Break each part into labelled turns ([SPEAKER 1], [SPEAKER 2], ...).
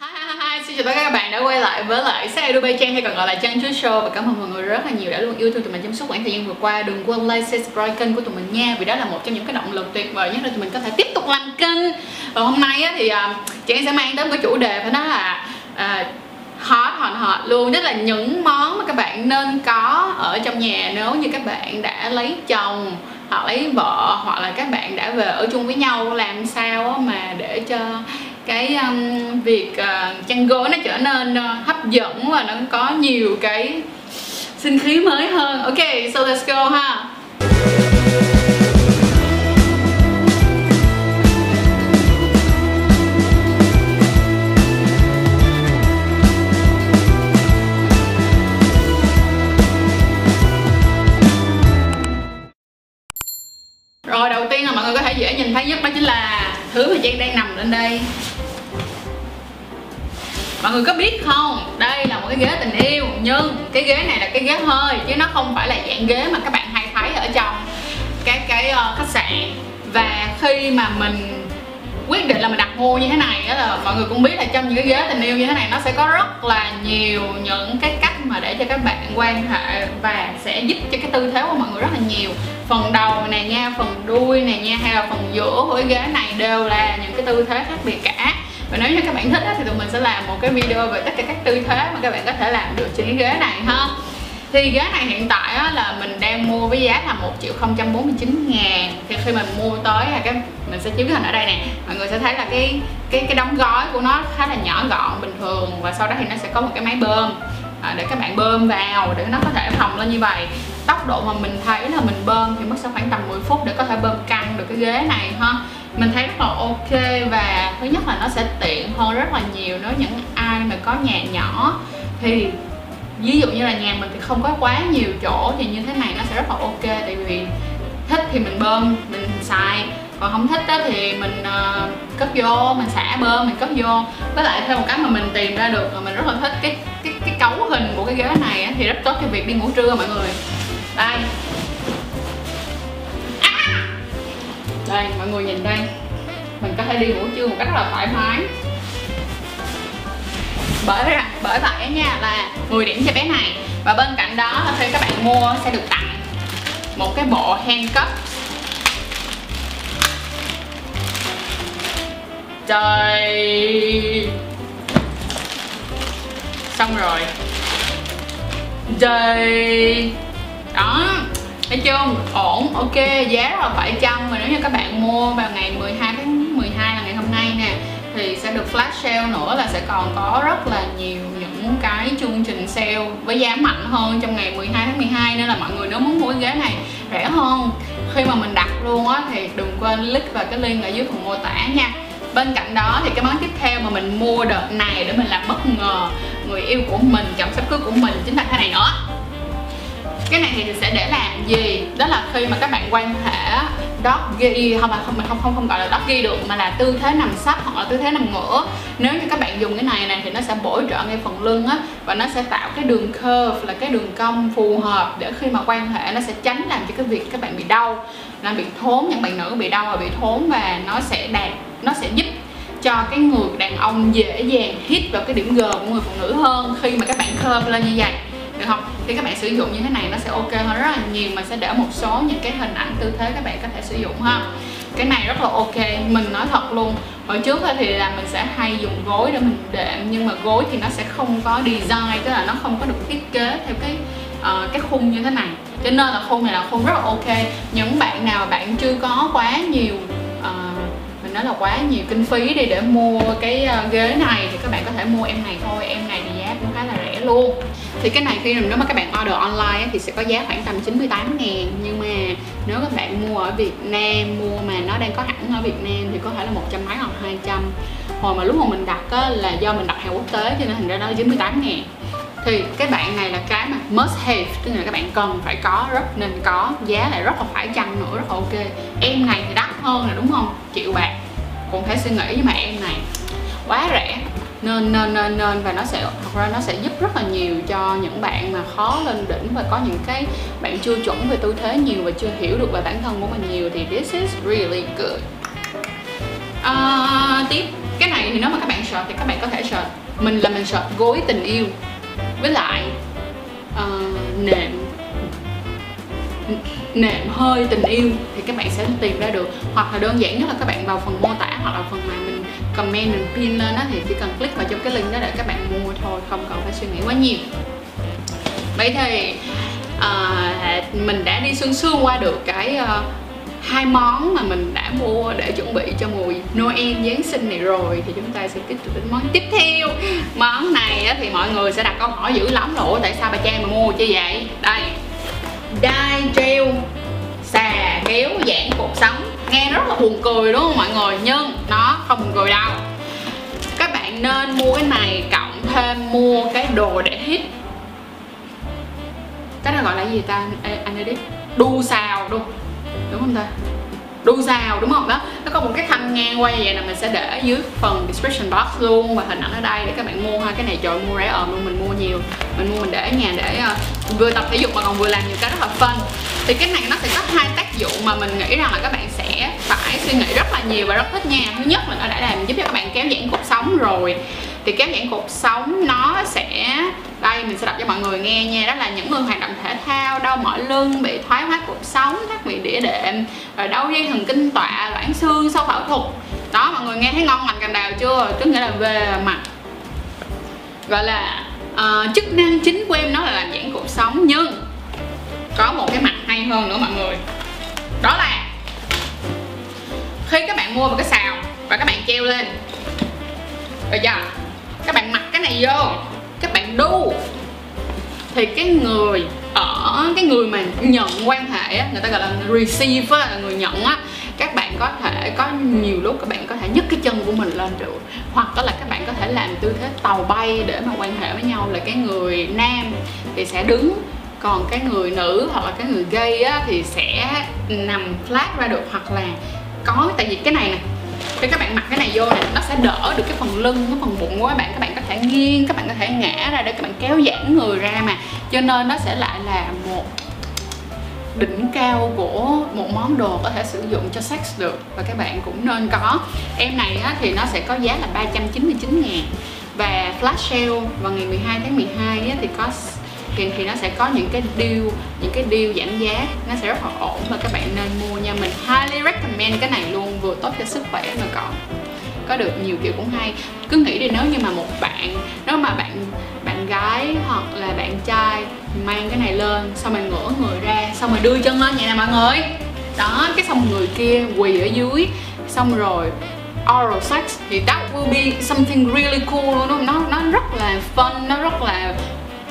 [SPEAKER 1] Hi, hi, hi, xin chào tất cả các bạn đã quay lại với lại Say Dubai Trang hay còn gọi là Trang Chuối Show. Và cảm ơn mọi người rất là nhiều đã luôn yêu thương tụi mình trong suốt khoảng thời gian vừa qua. Đừng quên like, subscribe kênh của tụi mình nha vì đó là một trong những cái động lực tuyệt vời nhất để tụi mình có thể tiếp tục làm kênh. Và hôm nay á, thì à, uh, Trang sẽ mang tới một cái chủ đề phải nói là uh, hot hot hot luôn. Tức là những món mà các bạn nên có ở trong nhà nếu như các bạn đã lấy chồng hoặc lấy vợ hoặc là các bạn đã về ở chung với nhau làm sao mà để cho cái um, việc uh, chăn gối nó trở nên uh, hấp dẫn và nó có nhiều cái sinh khí mới hơn. Ok so let's go ha. Rồi đầu tiên là mọi người có thể dễ nhìn thấy nhất đó chính là thứ mà Trang đang nằm lên đây mọi người có biết không? Đây là một cái ghế tình yêu nhưng cái ghế này là cái ghế hơi chứ nó không phải là dạng ghế mà các bạn hay thấy ở trong cái cái uh, khách sạn. Và khi mà mình quyết định là mình đặt mua như thế này đó là mọi người cũng biết là trong những cái ghế tình yêu như thế này nó sẽ có rất là nhiều những cái cách mà để cho các bạn quan hệ và sẽ giúp cho cái tư thế của mọi người rất là nhiều. Phần đầu này nha phần đuôi này nha hay là phần giữa của cái ghế này đều là những cái tư thế khác biệt cả và nếu như các bạn thích thì tụi mình sẽ làm một cái video về tất cả các tư thế mà các bạn có thể làm được trên cái ghế này ha. Thì ghế này hiện tại á, là mình đang mua với giá là 1 triệu 049 ngàn. Thì khi mình mua tới là cái mình sẽ chiếu cái hình ở đây nè. Mọi người sẽ thấy là cái cái cái đóng gói của nó khá là nhỏ gọn bình thường. Và sau đó thì nó sẽ có một cái máy bơm à, để các bạn bơm vào để nó có thể phồng lên như vậy. Tốc độ mà mình thấy là mình bơm thì mất sẽ khoảng tầm 10 phút để có thể bơm căng được cái ghế này ha mình thấy rất là ok và thứ nhất là nó sẽ tiện hơn rất là nhiều nếu những ai mà có nhà nhỏ. Thì ví dụ như là nhà mình thì không có quá nhiều chỗ thì như thế này nó sẽ rất là ok tại vì thích thì mình bơm mình xài. Còn không thích đó thì mình uh, cất vô mình xả bơm mình cất vô. Với lại thêm một cái mà mình tìm ra được mà mình rất là thích cái cái cái cấu hình của cái ghế này thì rất tốt cho việc đi ngủ trưa mọi người. Đây. Đây, mọi người nhìn đây. Mình có thể đi ngủ trưa một cách rất là thoải mái. Bởi vậy bởi vậy nha, là 10 điểm cho bé này. Và bên cạnh đó là khi các bạn mua sẽ được tặng một cái bộ handcuff. Trời. Xong rồi. Trời. Đó thấy chưa ổn, ok, giá rất là phải Mà nếu như các bạn mua vào ngày 12 tháng 12 là ngày hôm nay nè, thì sẽ được flash sale nữa là sẽ còn có rất là nhiều những cái chương trình sale với giá mạnh hơn trong ngày 12 tháng 12 nên là mọi người nếu muốn mua cái ghế này rẻ hơn. Khi mà mình đặt luôn á thì đừng quên click vào cái link ở dưới phần mô tả nha. Bên cạnh đó thì cái món tiếp theo mà mình mua đợt này để mình làm bất ngờ người yêu của mình chồng sắp cưới của mình chính là cái này nữa cái này thì sẽ để làm gì? Đó là khi mà các bạn quan hệ doggy không mà không mình không không không gọi là doggy được, mà là tư thế nằm sấp hoặc là tư thế nằm ngửa. Nếu như các bạn dùng cái này này thì nó sẽ bổ trợ ngay phần lưng á, và nó sẽ tạo cái đường curve, là cái đường cong phù hợp để khi mà quan hệ nó sẽ tránh làm cho cái việc các bạn bị đau, làm bị thốn, những bạn nữ bị đau và bị thốn, và nó sẽ đạt, nó sẽ giúp cho cái người đàn ông dễ dàng hit vào cái điểm G của người phụ nữ hơn khi mà các bạn curve lên như vậy. Được không? Thì các bạn sử dụng như thế này nó sẽ ok hơn rất là nhiều mình sẽ để một số những cái hình ảnh tư thế các bạn có thể sử dụng ha. Cái này rất là ok mình nói thật luôn. Hồi trước thì là mình sẽ hay dùng gối để mình đệm nhưng mà gối thì nó sẽ không có design tức là nó không có được thiết kế theo cái uh, cái khung như thế này. Cho nên là khung này là khung rất là ok. Những bạn nào mà bạn chưa có quá nhiều uh, mình nói là quá nhiều kinh phí đi để mua cái ờ, ghế này thì các bạn có thể mua em này thôi em này thì giá cũng khá là rẻ luôn. Thì cái này khi nếu mà các bạn order online thì sẽ có giá khoảng tầm 98 ngàn. Nhưng mà nếu các bạn mua ở Việt Nam mua mà nó đang có hẳn ở Việt Nam thì có thể là một trăm mấy hoặc 200 hồi mà lúc mà mình đặt á, là do mình đặt hàng quốc tế cho nên thành ra nó 98 ngàn. Thì cái bạn này là cái mà must have tức là các bạn cần phải có rất nên có. Giá lại rất là phải chăng nữa rất là ok. Em này thì đắt hơn là đúng không? Triệu bạc. Cũng phải suy nghĩ nhưng mà em này. Quá rẻ nên nên nên nên và nó sẽ thật ra nó sẽ giúp rất là nhiều cho những bạn mà khó lên đỉnh và có những cái bạn chưa chuẩn về tư thế nhiều và chưa hiểu được về bản thân của mình nhiều thì this is really good. À, tiếp cái này thì nếu mà các bạn sợ thì các bạn có thể sợ mình là mình sợ gối tình yêu với lại uh, nệm nệm hơi tình yêu thì các bạn sẽ tìm ra được. Hoặc là đơn giản nhất là các bạn vào phần mô tả hoặc là phần màn comment mình pin lên đó thì chỉ cần click vào trong cái link đó để các bạn mua thôi không cần phải suy nghĩ quá nhiều. Vậy thì uh, mình đã đi sương sương qua được cái uh, hai món mà mình đã mua để chuẩn bị cho mùa Noel Giáng sinh này rồi thì chúng ta sẽ tiếp tục đến món tiếp theo. Món này thì mọi người sẽ đặt câu hỏi dữ lắm rồi tại sao bà Trang mà mua chi vậy? Đây đai gel kéo giãn cuộc sống. Nghe rất là buồn cười đúng không mọi người? Nhưng nó không buồn cười đâu. Các bạn nên mua cái này cộng thêm mua cái đồ để hít cái này gọi là gì ta? Anh edit đu xào đu đúng không ta? Đu xào đúng không? Đó nó có một cái thanh ngang quay vậy là mình sẽ để dưới phần description box luôn và hình ảnh ở đây để các bạn mua ha. Cái này trời mua rẻ ờm luôn mình mua nhiều. Mình mua mình để ở nhà để uh, vừa tập thể dục mà còn vừa làm nhiều cái rất là fun thì cái này nó sẽ có hai tác dụng mà mình nghĩ rằng là các bạn sẽ phải suy nghĩ rất là nhiều và rất thích nha. Thứ nhất là nó đã làm giúp cho các bạn kéo giãn cột sống rồi. Thì kéo giãn cột sống nó sẽ đây mình sẽ đọc cho mọi người nghe nha đó là những người hoạt động thể thao đau mỏi lưng bị thoái hóa cột sống thoát vị đĩa đệm rồi đau dây thần kinh tọa loãng xương sau phẫu thuật. Đó mọi người nghe thấy ngon lành cành đào chưa? Tức nghĩa là về mặt gọi là uh, chức năng chính của em nó là làm giãn cột sống. Nhưng có một cái mặt hay hơn nữa mọi người. Đó là khi các bạn mua một cái xào và các bạn treo lên. Rồi giờ các bạn mặc cái này vô các bạn đu. Thì cái người ở cái người mà nhận quan hệ á, người ta gọi là receive là người nhận á các bạn có thể có nhiều lúc các bạn có thể nhấc cái chân của mình lên được. Hoặc đó là các bạn có thể làm tư thế tàu bay để mà quan hệ với nhau là cái người nam thì sẽ đứng còn cái người nữ hoặc là cái người gay á, thì sẽ nằm flat ra được hoặc là có tại vì cái này nè khi các bạn mặc cái này vô này nó sẽ đỡ được cái phần lưng cái phần bụng của các bạn các bạn có thể nghiêng các bạn có thể ngã ra để các bạn kéo giãn người ra mà. Cho nên nó sẽ lại là một đỉnh cao của một món đồ có thể sử dụng cho sex được và các bạn cũng nên có. Em này á, thì nó sẽ có giá là 399 ngàn và flash sale vào ngày 12 tháng 12 á, thì có thì, thì nó sẽ có những cái deal những cái deal giảm giá nó sẽ rất là ổn và các bạn nên mua nha. Mình highly recommend cái này luôn vừa tốt cho sức khỏe mà còn có được nhiều kiểu cũng hay. Cứ nghĩ đi nếu như mà một bạn nếu mà bạn bạn gái hoặc là bạn trai mang cái này lên xong rồi ngửa người ra xong rồi đưa chân lên vậy nè mọi người. Đó cái xong người kia quỳ ở dưới xong rồi oral sex thì that will be something really cool luôn. Đó. nó nó rất là fun nó rất là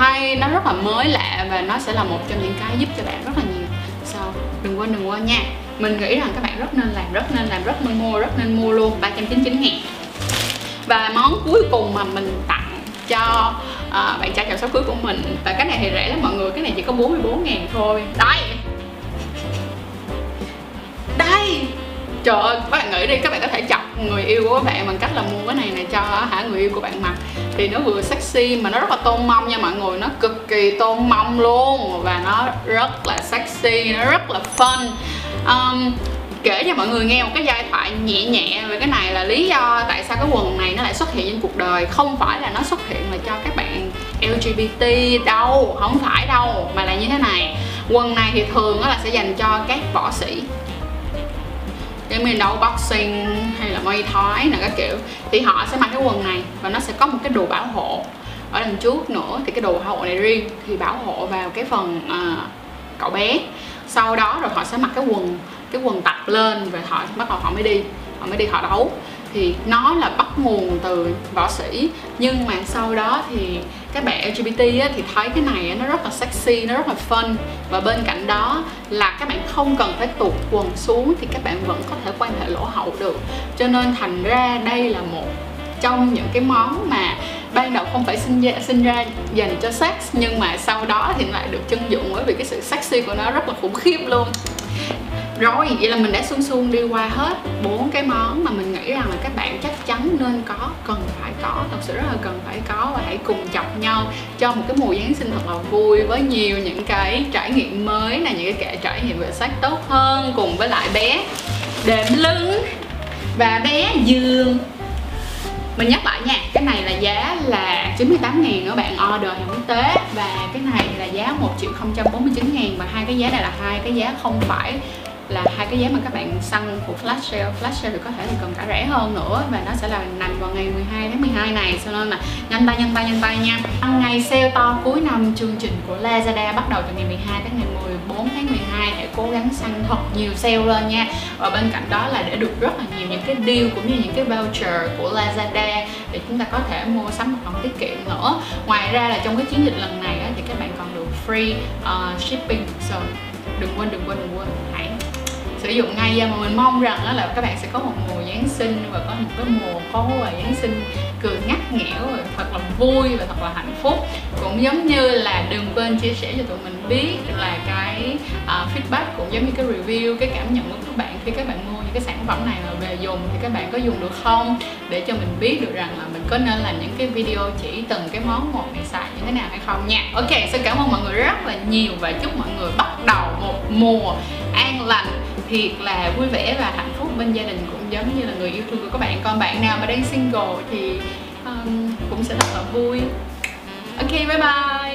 [SPEAKER 1] hay nó rất là mới lạ và nó sẽ là một trong những cái giúp cho bạn rất là nhiều. So đừng quên đừng quên nha. Mình nghĩ rằng các bạn rất nên làm rất nên làm rất nên mua rất nên mua luôn 399 ngàn và món cuối cùng mà mình tặng cho uh, bạn trai chào sắp cưới của mình và cái này thì rẻ lắm mọi người cái này chỉ có 44 ngàn thôi. Đây! Đây! Trời ơi các bạn nghĩ đi các bạn có thể chọc người yêu của các bạn bằng cách là mua cái này này cho hả người yêu của bạn mặc thì nó vừa sexy mà nó rất là tôn mông nha mọi người. Nó cực kỳ tôn mông luôn. Và nó rất là sexy nó rất là fun. Um, kể cho mọi người nghe một cái giai thoại nhẹ nhẹ về cái này là lý do tại sao cái quần này nó lại xuất hiện trên cuộc đời. Không phải là nó xuất hiện là cho các bạn LGBT đâu không phải đâu mà là như thế này. Quần này thì thường là sẽ dành cho các võ sĩ giống như đấu boxing hay là mây thói là các kiểu thì họ sẽ mặc cái quần này và nó sẽ có một cái đồ bảo hộ ở đằng trước nữa. Thì cái đồ bảo hộ này riêng thì bảo hộ vào cái phần uh, cậu bé. Sau đó rồi họ sẽ mặc cái quần cái quần tập lên và họ bắt đầu họ mới đi họ mới đi họ đấu thì nó là bắt nguồn từ võ sĩ. Nhưng mà sau đó thì các bạn LGBT á, thì thấy cái này á, nó rất là sexy nó rất là fun. Và bên cạnh đó là các bạn không cần phải tụt quần xuống thì các bạn vẫn có thể quan hệ lỗ hậu được. Cho nên thành ra đây là một trong những cái món mà ban đầu không phải sinh ra, sinh ra dành cho sex nhưng mà sau đó thì lại được chân dụng bởi vì cái sự sexy của nó rất là khủng khiếp luôn rồi vậy là mình đã xuân xuân đi qua hết bốn cái món mà mình nghĩ rằng là các bạn chắc chắn nên có, cần phải có, thật sự rất là cần phải có và hãy cùng chọc nhau cho một cái mùa giáng sinh thật là vui với nhiều những cái trải nghiệm mới là những cái trải nghiệm về sách tốt hơn cùng với lại bé đệm lưng và bé giường. Mình nhắc lại nha, cái này là giá là 98 ngàn các bạn, order hàng quốc tế và cái này là giá 1 triệu 049 ngàn và hai cái giá này là hai cái giá không phải là hai cái giá mà các bạn săn của flash sale. Flash sale thì có thể là còn cả rẻ hơn nữa và nó sẽ là nằm vào ngày 12 tháng 12 này cho nên là nhanh tay nhanh tay nhanh tay nha. Ngày sale to cuối năm chương trình của Lazada bắt đầu từ ngày 12 đến ngày 14 tháng 12 hãy cố gắng săn thật nhiều sale lên nha. Và bên cạnh đó là để được rất là nhiều những cái deal cũng như những cái voucher của Lazada để chúng ta có thể mua sắm một phần tiết kiệm nữa. Ngoài ra là trong cái chiến dịch lần này thì các bạn còn được free uh, shipping. So đừng quên đừng quên đừng quên. Hãy sử dụng ngay và mà mình mong rằng đó là các bạn sẽ có một mùa Giáng sinh và có một cái mùa có và Giáng sinh cười ngắt nghẽo và thật là vui và thật là hạnh phúc. Cũng giống như là đừng quên chia sẻ cho tụi mình biết là cái uh, feedback cũng giống như cái review cái cảm nhận của các bạn khi các bạn mua những cái sản phẩm này mà về dùng thì các bạn có dùng được không? Để cho mình biết được rằng là mình có nên làm những cái video chỉ từng cái món một này xài như thế nào hay không nha. Ok xin cảm ơn mọi người rất là nhiều và chúc mọi người bắt đầu một mùa an lành thiệt là vui vẻ và hạnh phúc bên gia đình cũng giống như là người yêu thương của các bạn. Còn bạn nào mà đang single thì um, cũng sẽ rất là vui. Ok bye bye.